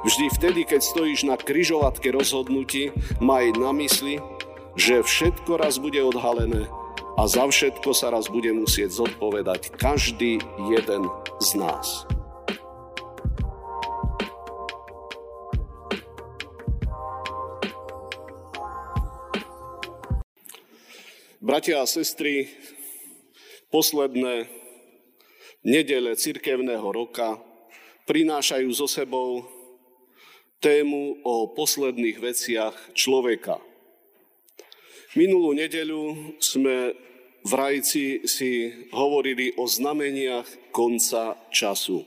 Vždy vtedy, keď stojíš na kryžovatke rozhodnutí, maj na mysli, že všetko raz bude odhalené a za všetko sa raz bude musieť zodpovedať každý jeden z nás. Bratia a sestry, posledné nedele cirkevného roka prinášajú so sebou tému o posledných veciach človeka. Minulú nedeľu sme v Rajci si hovorili o znameniach konca času.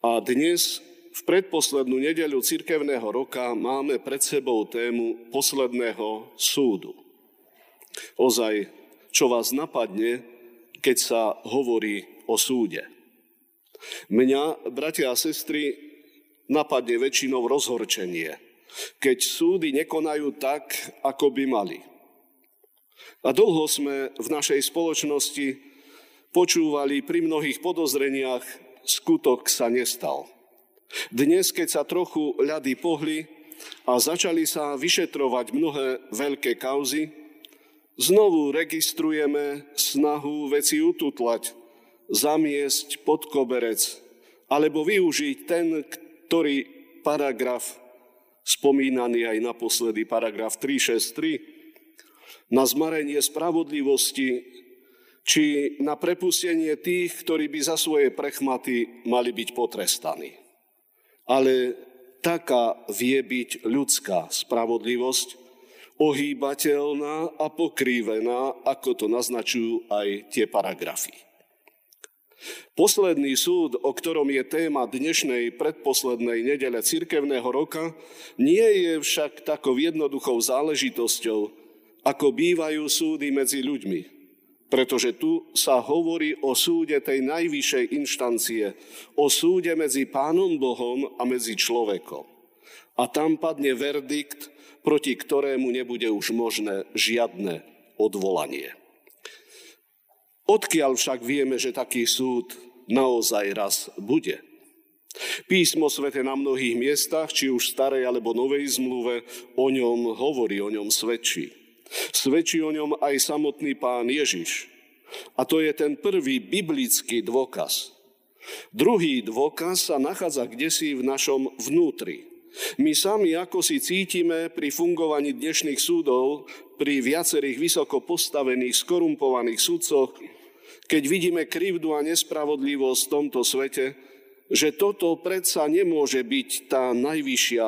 A dnes, v predposlednú nedeľu cirkevného roka, máme pred sebou tému posledného súdu. Ozaj, čo vás napadne, keď sa hovorí o súde. Mňa, bratia a sestry, napadne väčšinou rozhorčenie, keď súdy nekonajú tak, ako by mali. A dlho sme v našej spoločnosti počúvali pri mnohých podozreniach, skutok sa nestal. Dnes, keď sa trochu ľady pohli a začali sa vyšetrovať mnohé veľké kauzy, znovu registrujeme snahu veci ututlať, zamiesť pod koberec, alebo využiť ten, ktorý paragraf spomínaný aj naposledy, paragraf 363, na zmarenie spravodlivosti, či na prepustenie tých, ktorí by za svoje prechmaty mali byť potrestaní. Ale taká vie byť ľudská spravodlivosť, ohýbateľná a pokrývená, ako to naznačujú aj tie paragrafy. Posledný súd, o ktorom je téma dnešnej predposlednej nedele cirkevného roka, nie je však takou jednoduchou záležitosťou, ako bývajú súdy medzi ľuďmi. Pretože tu sa hovorí o súde tej najvyššej inštancie, o súde medzi Pánom Bohom a medzi človekom. A tam padne verdikt, proti ktorému nebude už možné žiadne odvolanie. Odkiaľ však vieme, že taký súd naozaj raz bude? Písmo svete na mnohých miestach, či už starej alebo novej zmluve, o ňom hovorí, o ňom svedčí. Svedčí o ňom aj samotný pán Ježiš. A to je ten prvý biblický dôkaz. Druhý dôkaz sa nachádza kde si v našom vnútri. My sami ako si cítime pri fungovaní dnešných súdov, pri viacerých vysoko postavených, skorumpovaných sudcoch, keď vidíme krivdu a nespravodlivosť v tomto svete, že toto predsa nemôže byť tá najvyššia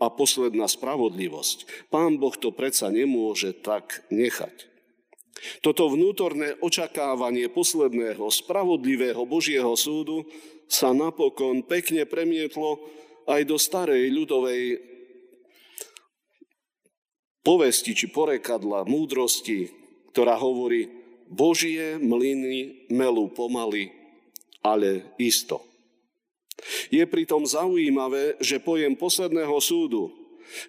a posledná spravodlivosť. Pán Boh to predsa nemôže tak nechať. Toto vnútorné očakávanie posledného spravodlivého Božieho súdu sa napokon pekne premietlo aj do starej ľudovej povesti či porekadla múdrosti, ktorá hovorí, Božie mlyny melú pomaly, ale isto. Je pritom zaujímavé, že pojem posledného súdu,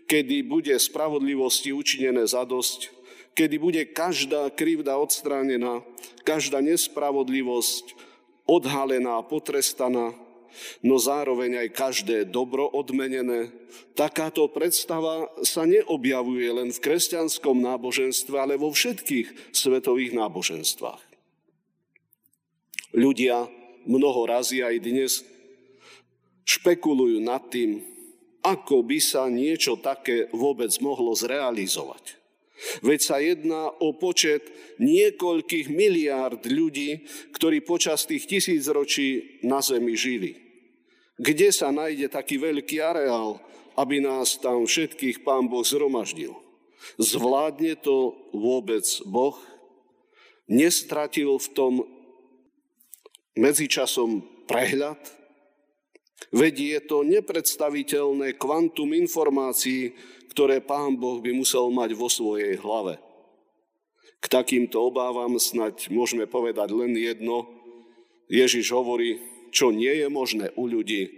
kedy bude spravodlivosti učinené zadosť, kedy bude každá krivda odstránená, každá nespravodlivosť odhalená, potrestaná, no zároveň aj každé dobro odmenené. Takáto predstava sa neobjavuje len v kresťanskom náboženstve, ale vo všetkých svetových náboženstvách. Ľudia mnoho razy aj dnes špekulujú nad tým, ako by sa niečo také vôbec mohlo zrealizovať. Veď sa jedná o počet niekoľkých miliárd ľudí, ktorí počas tých tisíc ročí na Zemi žili. Kde sa nájde taký veľký areál, aby nás tam všetkých Pán Boh zhromaždil? Zvládne to vôbec Boh? Nestratil v tom medzičasom prehľad? Veď je to nepredstaviteľné kvantum informácií, ktoré pán Boh by musel mať vo svojej hlave. K takýmto obávam snať môžeme povedať len jedno. Ježiš hovorí, čo nie je možné u ľudí,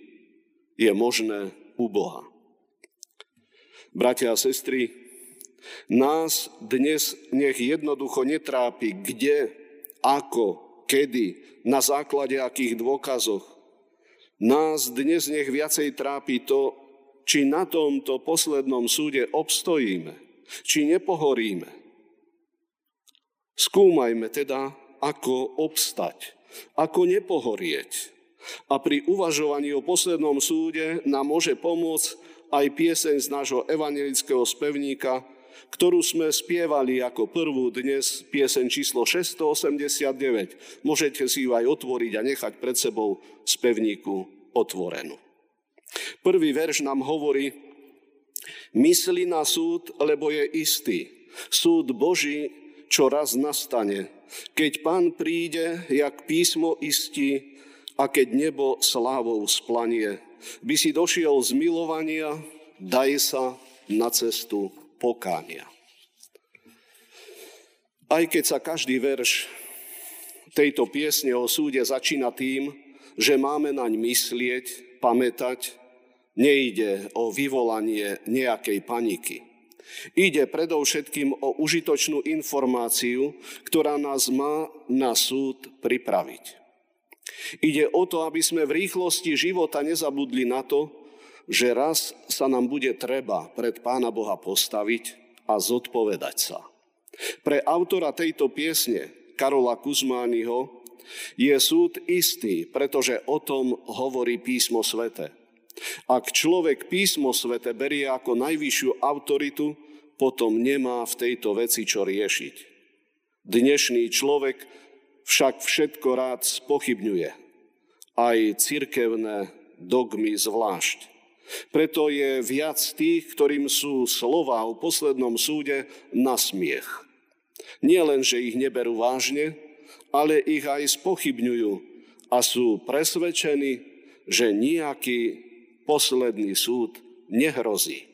je možné u Boha. Bratia a sestry, nás dnes nech jednoducho netrápi, kde, ako, kedy, na základe akých dôkazoch, Nás dnes nech viacej trápi to, či na tomto poslednom súde obstojíme, či nepohoríme. Skúmajme teda, ako obstať, ako nepohorieť. A pri uvažovaní o poslednom súde nám môže pomôcť aj pieseň z nášho evangelického spevníka, ktorú sme spievali ako prvú dnes, pieseň číslo 689. Môžete si ju aj otvoriť a nechať pred sebou spevníku otvorenú. Prvý verš nám hovorí, mysli na súd, lebo je istý. Súd Boží, čo raz nastane. Keď pán príde, jak písmo istí, a keď nebo slávou splanie, by si došiel z milovania, daj sa na cestu pokánia. Aj keď sa každý verš tejto piesne o súde začína tým, že máme naň myslieť, pamätať, nejde o vyvolanie nejakej paniky. Ide predovšetkým o užitočnú informáciu, ktorá nás má na súd pripraviť. Ide o to, aby sme v rýchlosti života nezabudli na to, že raz sa nám bude treba pred Pána Boha postaviť a zodpovedať sa. Pre autora tejto piesne, Karola Kuzmányho, je súd istý, pretože o tom hovorí písmo svete. Ak človek písmo svete berie ako najvyššiu autoritu, potom nemá v tejto veci čo riešiť. Dnešný človek však všetko rád spochybňuje, aj cirkevné dogmy zvlášť. Preto je viac tých, ktorým sú slova o poslednom súde na smiech. Nie len, že ich neberú vážne, ale ich aj spochybňujú a sú presvedčení, že nejaký posledný súd nehrozí.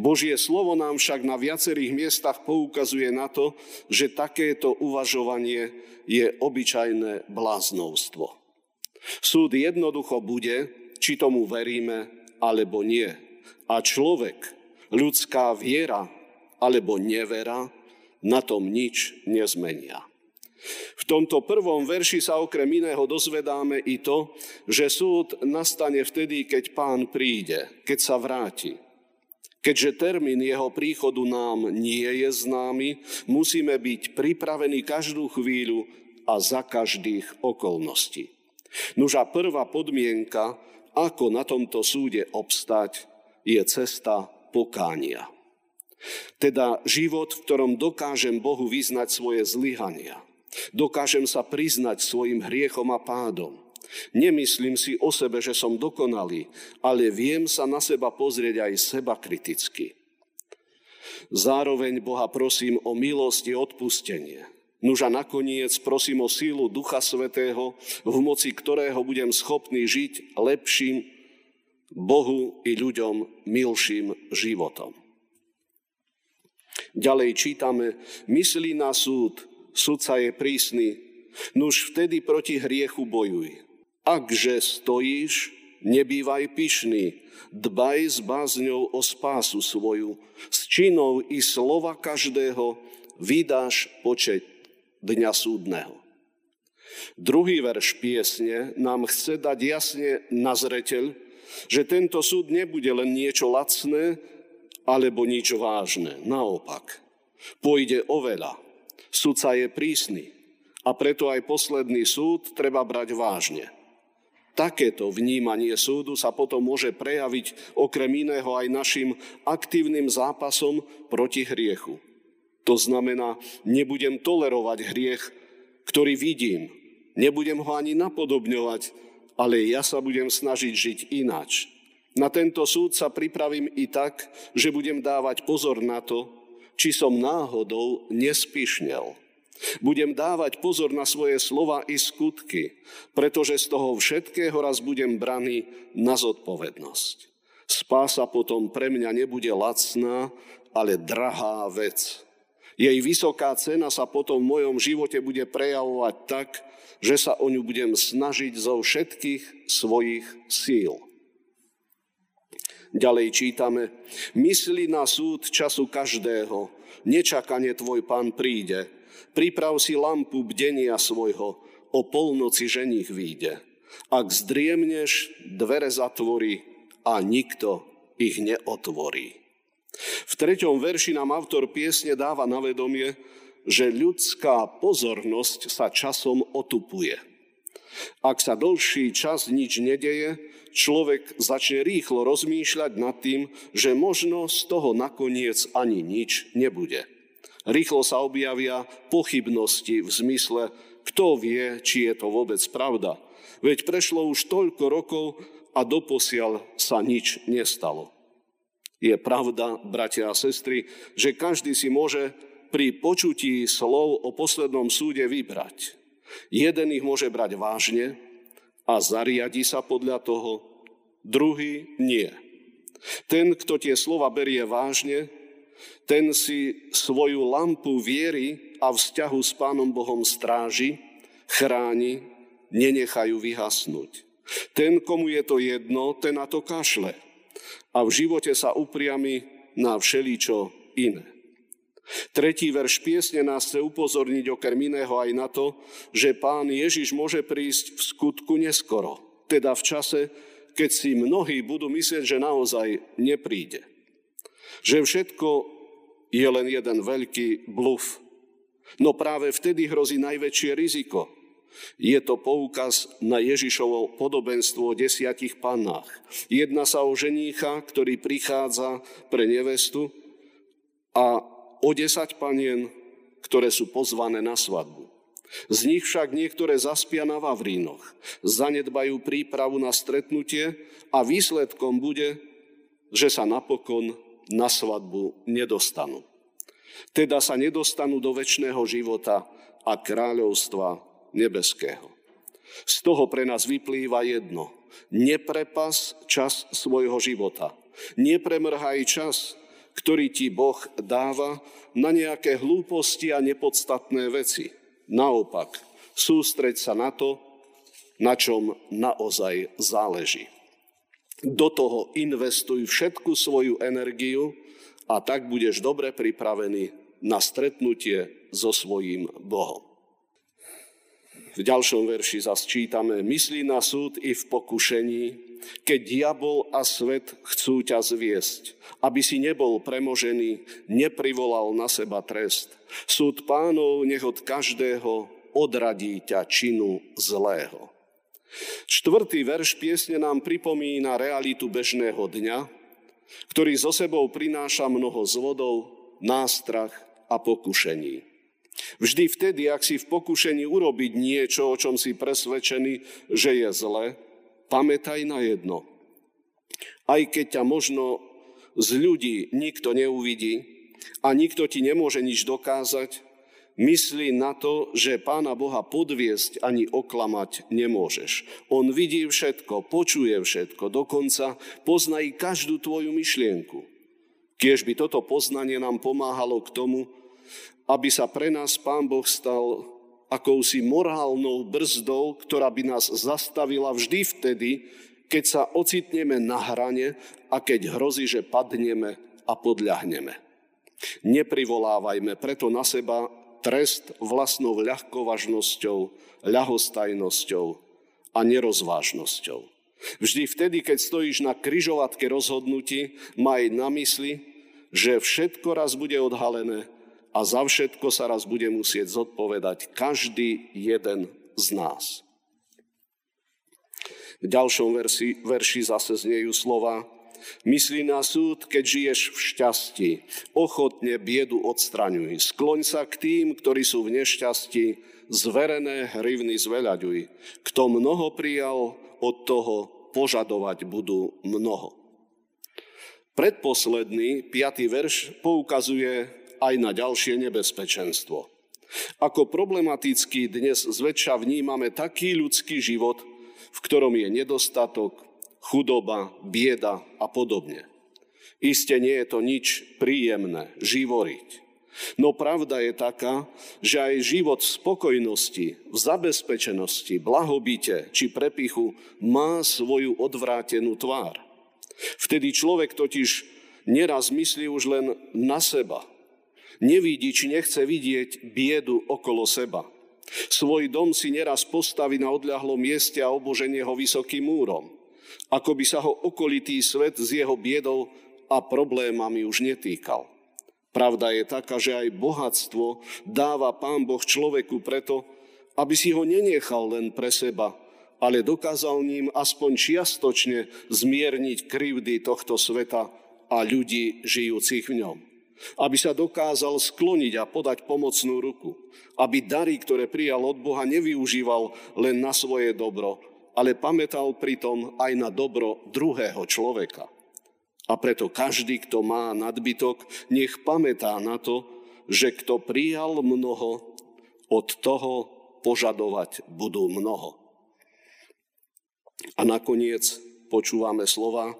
Božie slovo nám však na viacerých miestach poukazuje na to, že takéto uvažovanie je obyčajné bláznovstvo. Súd jednoducho bude, či tomu veríme alebo nie. A človek, ľudská viera alebo nevera na tom nič nezmenia. V tomto prvom verši sa okrem iného dozvedáme i to, že súd nastane vtedy, keď pán príde, keď sa vráti. Keďže termín jeho príchodu nám nie je známy, musíme byť pripravení každú chvíľu a za každých okolností. Nuža prvá podmienka ako na tomto súde obstať, je cesta pokánia. Teda život, v ktorom dokážem Bohu vyznať svoje zlyhania. Dokážem sa priznať svojim hriechom a pádom. Nemyslím si o sebe, že som dokonalý, ale viem sa na seba pozrieť aj seba kriticky. Zároveň Boha prosím o milosť a odpustenie. Nuž a nakoniec prosím o sílu Ducha Svetého, v moci ktorého budem schopný žiť lepším Bohu i ľuďom milším životom. Ďalej čítame, myslí na súd, sudca je prísny, nuž vtedy proti hriechu bojuj. Akže stojíš, nebývaj pyšný, dbaj s bázňou o spásu svoju, s činou i slova každého vydáš počet dňa súdneho. Druhý verš piesne nám chce dať jasne na zreteľ, že tento súd nebude len niečo lacné alebo nič vážne. Naopak, pôjde o veľa. Súdca je prísny a preto aj posledný súd treba brať vážne. Takéto vnímanie súdu sa potom môže prejaviť okrem iného aj našim aktívnym zápasom proti hriechu. To znamená, nebudem tolerovať hriech, ktorý vidím. Nebudem ho ani napodobňovať, ale ja sa budem snažiť žiť ináč. Na tento súd sa pripravím i tak, že budem dávať pozor na to, či som náhodou nespišnel. Budem dávať pozor na svoje slova i skutky, pretože z toho všetkého raz budem braný na zodpovednosť. Spása potom pre mňa nebude lacná, ale drahá vec. Jej vysoká cena sa potom v mojom živote bude prejavovať tak, že sa o ňu budem snažiť zo všetkých svojich síl. Ďalej čítame, mysli na súd času každého, nečakanie tvoj pán príde, priprav si lampu bdenia svojho, o polnoci ženich výjde. Ak zdriemneš, dvere zatvorí a nikto ich neotvorí. V treťom verši nám autor piesne dáva na vedomie, že ľudská pozornosť sa časom otupuje. Ak sa dlhší čas nič nedeje, človek začne rýchlo rozmýšľať nad tým, že možno z toho nakoniec ani nič nebude. Rýchlo sa objavia pochybnosti v zmysle, kto vie, či je to vôbec pravda. Veď prešlo už toľko rokov a doposiaľ sa nič nestalo. Je pravda, bratia a sestry, že každý si môže pri počutí slov o poslednom súde vybrať. Jeden ich môže brať vážne a zariadi sa podľa toho, druhý nie. Ten, kto tie slova berie vážne, ten si svoju lampu viery a vzťahu s Pánom Bohom stráži, chráni, nenechajú vyhasnúť. Ten, komu je to jedno, ten na to kašle a v živote sa upriami na všeličo iné. Tretí verš piesne nás chce upozorniť okrem iného aj na to, že pán Ježiš môže prísť v skutku neskoro, teda v čase, keď si mnohí budú myslieť, že naozaj nepríde. Že všetko je len jeden veľký bluf. No práve vtedy hrozí najväčšie riziko – je to poukaz na Ježišovo podobenstvo o desiatich pannách. Jedná sa o ženícha, ktorý prichádza pre nevestu a o desať panien, ktoré sú pozvané na svadbu. Z nich však niektoré zaspia na Vavrínoch, zanedbajú prípravu na stretnutie a výsledkom bude, že sa napokon na svadbu nedostanú. Teda sa nedostanú do väčšného života a kráľovstva nebeského. Z toho pre nás vyplýva jedno. Neprepas čas svojho života. Nepremrhaj čas, ktorý ti Boh dáva na nejaké hlúposti a nepodstatné veci. Naopak, sústreď sa na to, na čom naozaj záleží. Do toho investuj všetku svoju energiu a tak budeš dobre pripravený na stretnutie so svojím Bohom. V ďalšom verši zase čítame, myslí na súd i v pokušení, keď diabol a svet chcú ťa zviesť, aby si nebol premožený, neprivolal na seba trest. Súd pánov nech od každého odradí ťa činu zlého. Čtvrtý verš piesne nám pripomína realitu bežného dňa, ktorý so sebou prináša mnoho zvodov, nástrach a pokušení. Vždy vtedy, ak si v pokušení urobiť niečo, o čom si presvedčený, že je zle, pamätaj na jedno. Aj keď ťa možno z ľudí nikto neuvidí a nikto ti nemôže nič dokázať, myslí na to, že Pána Boha podviesť ani oklamať nemôžeš. On vidí všetko, počuje všetko, dokonca pozná i každú tvoju myšlienku. Kiež by toto poznanie nám pomáhalo k tomu, aby sa pre nás Pán Boh stal akousi morálnou brzdou, ktorá by nás zastavila vždy vtedy, keď sa ocitneme na hrane a keď hrozí, že padneme a podľahneme. Neprivolávajme preto na seba trest vlastnou ľahkovažnosťou, ľahostajnosťou a nerozvážnosťou. Vždy vtedy, keď stojíš na kryžovatke rozhodnutí, maj na mysli, že všetko raz bude odhalené a za všetko sa raz bude musieť zodpovedať každý jeden z nás. V ďalšom verši, verši zase zniejú slova Myslí na súd, keď žiješ v šťastí. Ochotne biedu odstraňuj. Skloň sa k tým, ktorí sú v nešťastí. Zverené hrivny zveľaďuj. Kto mnoho prijal, od toho požadovať budú mnoho. Predposledný, piatý verš, poukazuje aj na ďalšie nebezpečenstvo. Ako problematický dnes zväčša vnímame taký ľudský život, v ktorom je nedostatok, chudoba, bieda a podobne. Isté nie je to nič príjemné, živoriť. No pravda je taká, že aj život v spokojnosti, v zabezpečenosti, blahobite či prepichu má svoju odvrátenú tvár. Vtedy človek totiž neraz myslí už len na seba, Nevidí či nechce vidieť biedu okolo seba. Svoj dom si neraz postaví na odľahlom mieste a oboženie ho vysokým múrom, ako by sa ho okolitý svet s jeho biedou a problémami už netýkal. Pravda je taká, že aj bohatstvo dáva Pán Boh človeku preto, aby si ho nenechal len pre seba, ale dokázal ním aspoň čiastočne zmierniť krivdy tohto sveta a ľudí žijúcich v ňom. Aby sa dokázal skloniť a podať pomocnú ruku. Aby dary, ktoré prijal od Boha, nevyužíval len na svoje dobro, ale pamätal pritom aj na dobro druhého človeka. A preto každý, kto má nadbytok, nech pamätá na to, že kto prijal mnoho, od toho požadovať budú mnoho. A nakoniec počúvame slova,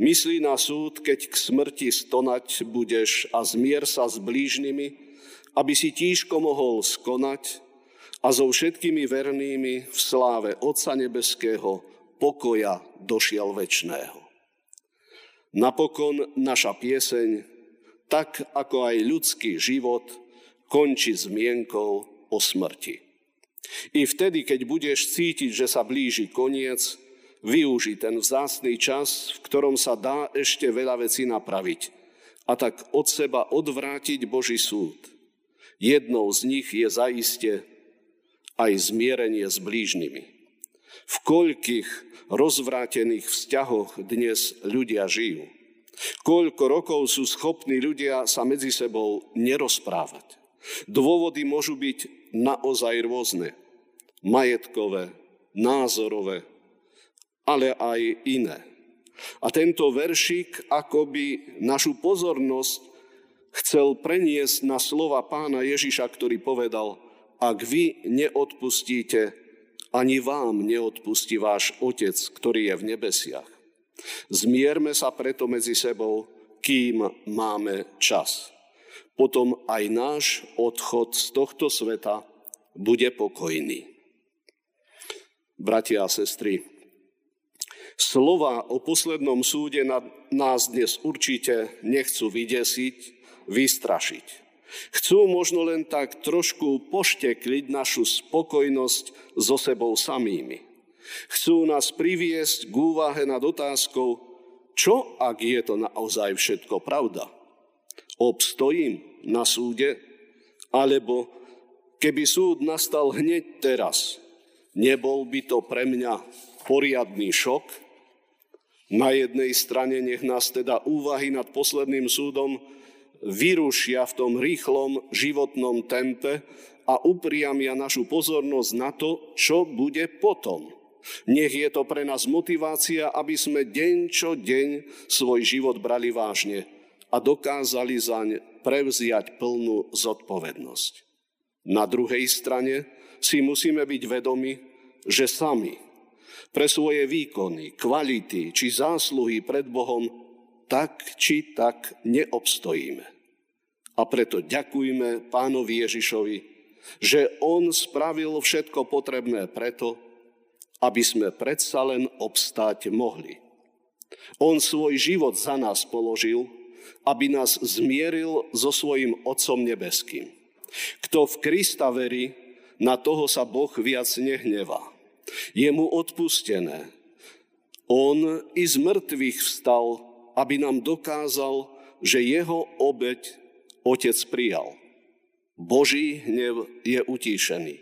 myslí na súd, keď k smrti stonať budeš a zmier sa s blížnymi, aby si tížko mohol skonať a so všetkými vernými v sláve Otca Nebeského pokoja došiel väčšného. Napokon naša pieseň, tak ako aj ľudský život, končí zmienkou o smrti. I vtedy, keď budeš cítiť, že sa blíži koniec, využi ten vzácný čas, v ktorom sa dá ešte veľa vecí napraviť a tak od seba odvrátiť Boží súd. Jednou z nich je zaiste aj zmierenie s blížnymi. V koľkých rozvrátených vzťahoch dnes ľudia žijú. Koľko rokov sú schopní ľudia sa medzi sebou nerozprávať. Dôvody môžu byť naozaj rôzne. Majetkové, názorové, ale aj iné. A tento veršik akoby našu pozornosť chcel preniesť na slova pána Ježiša, ktorý povedal, ak vy neodpustíte ani vám neodpustí váš Otec, ktorý je v nebesiach. Zmierme sa preto medzi sebou, kým máme čas. Potom aj náš odchod z tohto sveta bude pokojný. Bratia a sestry, slova o poslednom súde nás dnes určite nechcú vydesiť, vystrašiť. Chcú možno len tak trošku poštekliť našu spokojnosť so sebou samými. Chcú nás priviesť k úvahe nad otázkou, čo ak je to naozaj všetko pravda? Obstojím na súde? Alebo keby súd nastal hneď teraz, nebol by to pre mňa poriadný šok? Na jednej strane nech nás teda úvahy nad posledným súdom vyrušia v tom rýchlom životnom tempe a upriamia našu pozornosť na to, čo bude potom. Nech je to pre nás motivácia, aby sme deň čo deň svoj život brali vážne a dokázali zaň prevziať plnú zodpovednosť. Na druhej strane si musíme byť vedomi, že sami pre svoje výkony, kvality či zásluhy pred Bohom tak či tak neobstojíme. A preto ďakujme pánovi Ježišovi, že on spravil všetko potrebné preto, aby sme predsa len obstáť mohli. On svoj život za nás položil, aby nás zmieril so svojim Otcom nebeským. Kto v Krista verí, na toho sa Boh viac nehnevá. Je mu odpustené. On i z mŕtvych vstal aby nám dokázal, že jeho obeď Otec prijal. Boží hnev je utíšený.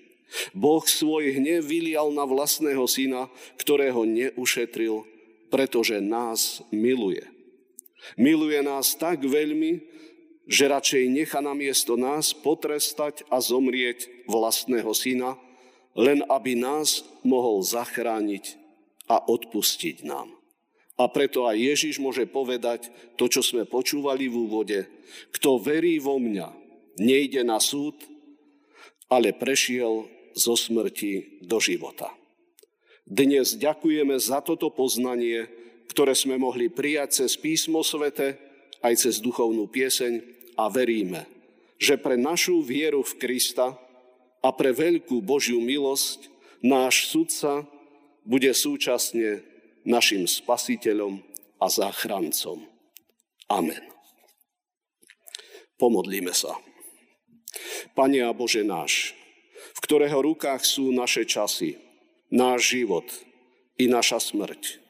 Boh svoj hnev vylial na vlastného syna, ktorého neušetril, pretože nás miluje. Miluje nás tak veľmi, že radšej necha na miesto nás potrestať a zomrieť vlastného syna, len aby nás mohol zachrániť a odpustiť nám. A preto aj Ježiš môže povedať to, čo sme počúvali v úvode. Kto verí vo mňa, nejde na súd, ale prešiel zo smrti do života. Dnes ďakujeme za toto poznanie, ktoré sme mohli prijať cez písmo svete, aj cez duchovnú pieseň a veríme, že pre našu vieru v Krista a pre veľkú Božiu milosť náš sudca bude súčasne našim spasiteľom a záchrancom. Amen. Pomodlíme sa. Pane a Bože náš, v ktorého rukách sú naše časy, náš život i naša smrť.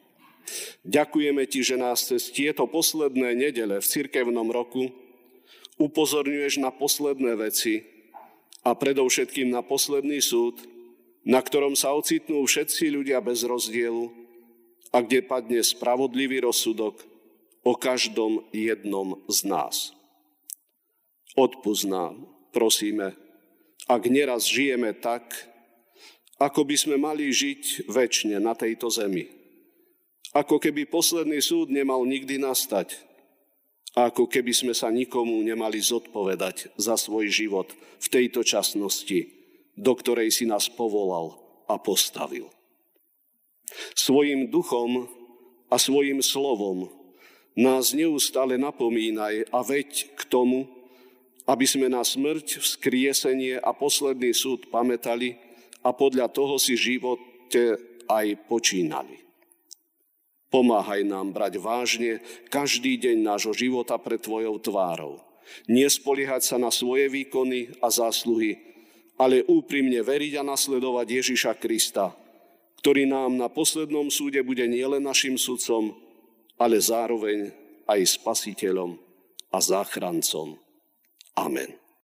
Ďakujeme Ti, že nás cez tieto posledné nedele v cirkevnom roku upozorňuješ na posledné veci a predovšetkým na posledný súd, na ktorom sa ocitnú všetci ľudia bez rozdielu a kde padne spravodlivý rozsudok o každom jednom z nás. Odpust nám, prosíme, ak neraz žijeme tak, ako by sme mali žiť väčšine na tejto zemi. Ako keby posledný súd nemal nikdy nastať. Ako keby sme sa nikomu nemali zodpovedať za svoj život v tejto časnosti, do ktorej si nás povolal a postavil. Svojim duchom a svojim slovom nás neustále napomínaj a veď k tomu, aby sme na smrť, vzkriesenie a posledný súd pamätali a podľa toho si živote aj počínali. Pomáhaj nám brať vážne každý deň nášho života pred Tvojou tvárou. Nespoliehať sa na svoje výkony a zásluhy, ale úprimne veriť a nasledovať Ježiša Krista, ktorý nám na poslednom súde bude nielen našim sudcom, ale zároveň aj spasiteľom a záchrancom. Amen.